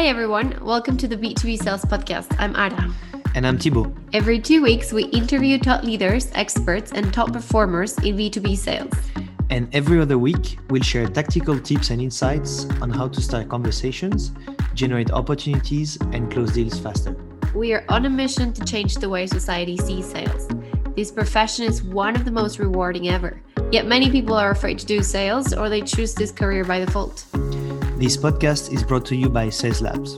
Hi, everyone. Welcome to the B2B Sales Podcast. I'm Ara. And I'm Thibaut. Every two weeks, we interview top leaders, experts, and top performers in B2B sales. And every other week, we'll share tactical tips and insights on how to start conversations, generate opportunities, and close deals faster. We are on a mission to change the way society sees sales. This profession is one of the most rewarding ever. Yet many people are afraid to do sales or they choose this career by default. This podcast is brought to you by Sales Labs.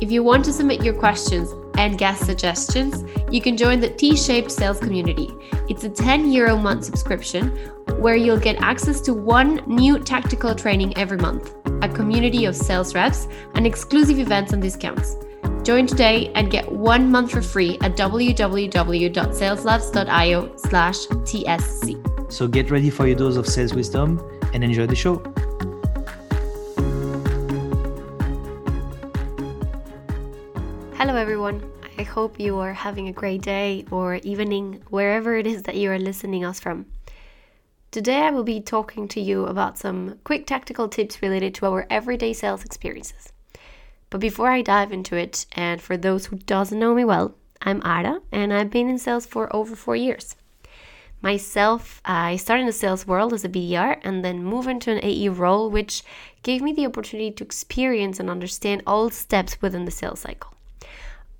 If you want to submit your questions and guest suggestions, you can join the T shaped sales community. It's a 10 euro month subscription where you'll get access to one new tactical training every month, a community of sales reps, and exclusive events and discounts. Join today and get one month for free at www.saleslabs.io slash TSC. So get ready for your dose of sales wisdom and enjoy the show. Everyone. I hope you are having a great day or evening, wherever it is that you are listening us from. Today, I will be talking to you about some quick tactical tips related to our everyday sales experiences. But before I dive into it, and for those who doesn't know me well, I'm Ara, and I've been in sales for over four years. Myself, I started in the sales world as a BDR and then moved into an AE role, which gave me the opportunity to experience and understand all steps within the sales cycle.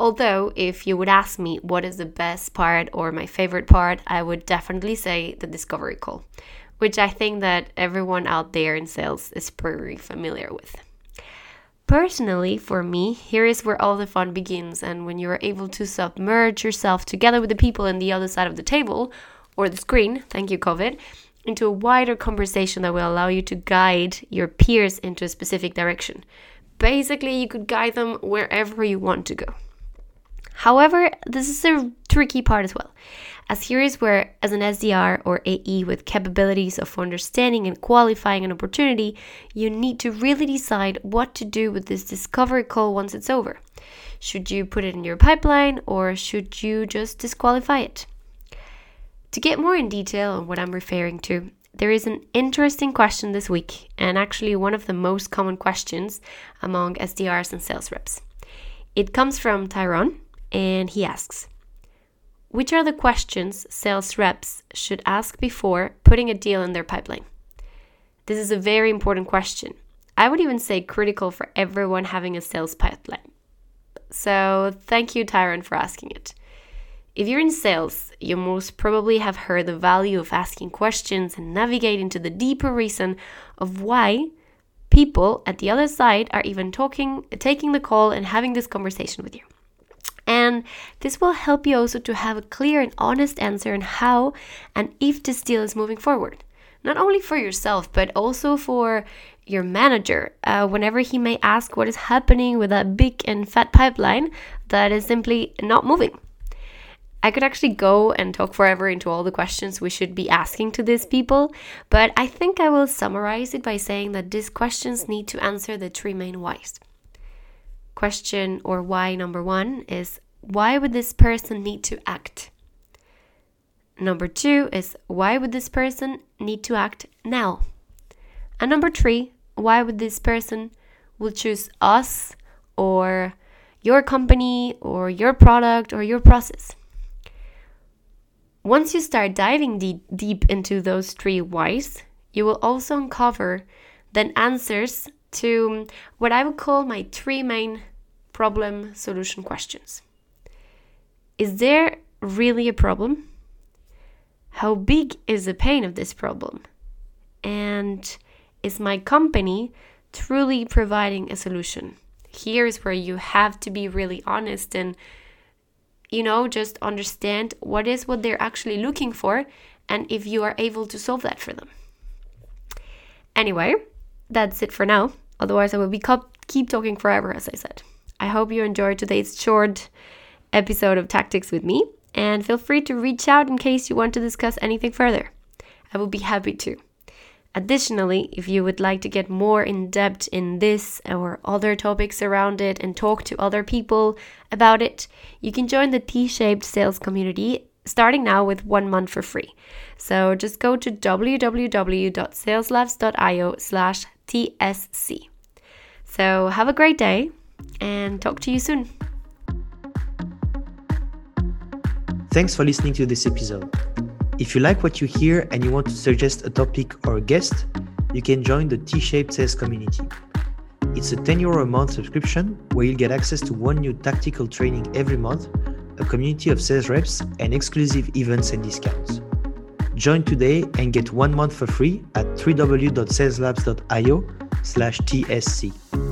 Although, if you would ask me what is the best part or my favorite part, I would definitely say the discovery call, which I think that everyone out there in sales is pretty familiar with. Personally, for me, here is where all the fun begins, and when you are able to submerge yourself together with the people on the other side of the table or the screen, thank you, COVID, into a wider conversation that will allow you to guide your peers into a specific direction. Basically, you could guide them wherever you want to go. However, this is a tricky part as well, as here is where, as an SDR or AE with capabilities of understanding and qualifying an opportunity, you need to really decide what to do with this discovery call once it's over. Should you put it in your pipeline or should you just disqualify it? To get more in detail on what I'm referring to, there is an interesting question this week, and actually one of the most common questions among SDRs and sales reps. It comes from Tyrone, and he asks Which are the questions sales reps should ask before putting a deal in their pipeline? This is a very important question. I would even say critical for everyone having a sales pipeline. So, thank you, Tyrone, for asking it. If you're in sales, you most probably have heard the value of asking questions and navigating to the deeper reason of why people at the other side are even talking, taking the call and having this conversation with you. And this will help you also to have a clear and honest answer on how and if this deal is moving forward. Not only for yourself, but also for your manager uh, whenever he may ask what is happening with that big and fat pipeline that is simply not moving. I could actually go and talk forever into all the questions we should be asking to these people, but I think I will summarize it by saying that these questions need to answer the three main whys question or why number one is why would this person need to act? Number two is why would this person need to act now? And number three, why would this person will choose us or your company or your product or your process? Once you start diving deep, deep into those three whys, you will also uncover then answers to what I would call my three main problem solution questions. Is there really a problem? How big is the pain of this problem? And is my company truly providing a solution? Here is where you have to be really honest and you know just understand what is what they're actually looking for and if you are able to solve that for them. Anyway, that's it for now. Otherwise, I will be keep talking forever, as I said. I hope you enjoyed today's short episode of Tactics with me, and feel free to reach out in case you want to discuss anything further. I will be happy to. Additionally, if you would like to get more in depth in this or other topics around it and talk to other people about it, you can join the T shaped sales community starting now with one month for free. So just go to www.saleslabs.io slash TSC. So have a great day and talk to you soon. Thanks for listening to this episode. If you like what you hear and you want to suggest a topic or a guest, you can join the T shaped sales community. It's a 10 euro a month subscription where you'll get access to one new tactical training every month, a community of sales reps, and exclusive events and discounts. Join today and get one month for free at www.saleslabs.io slash TSC.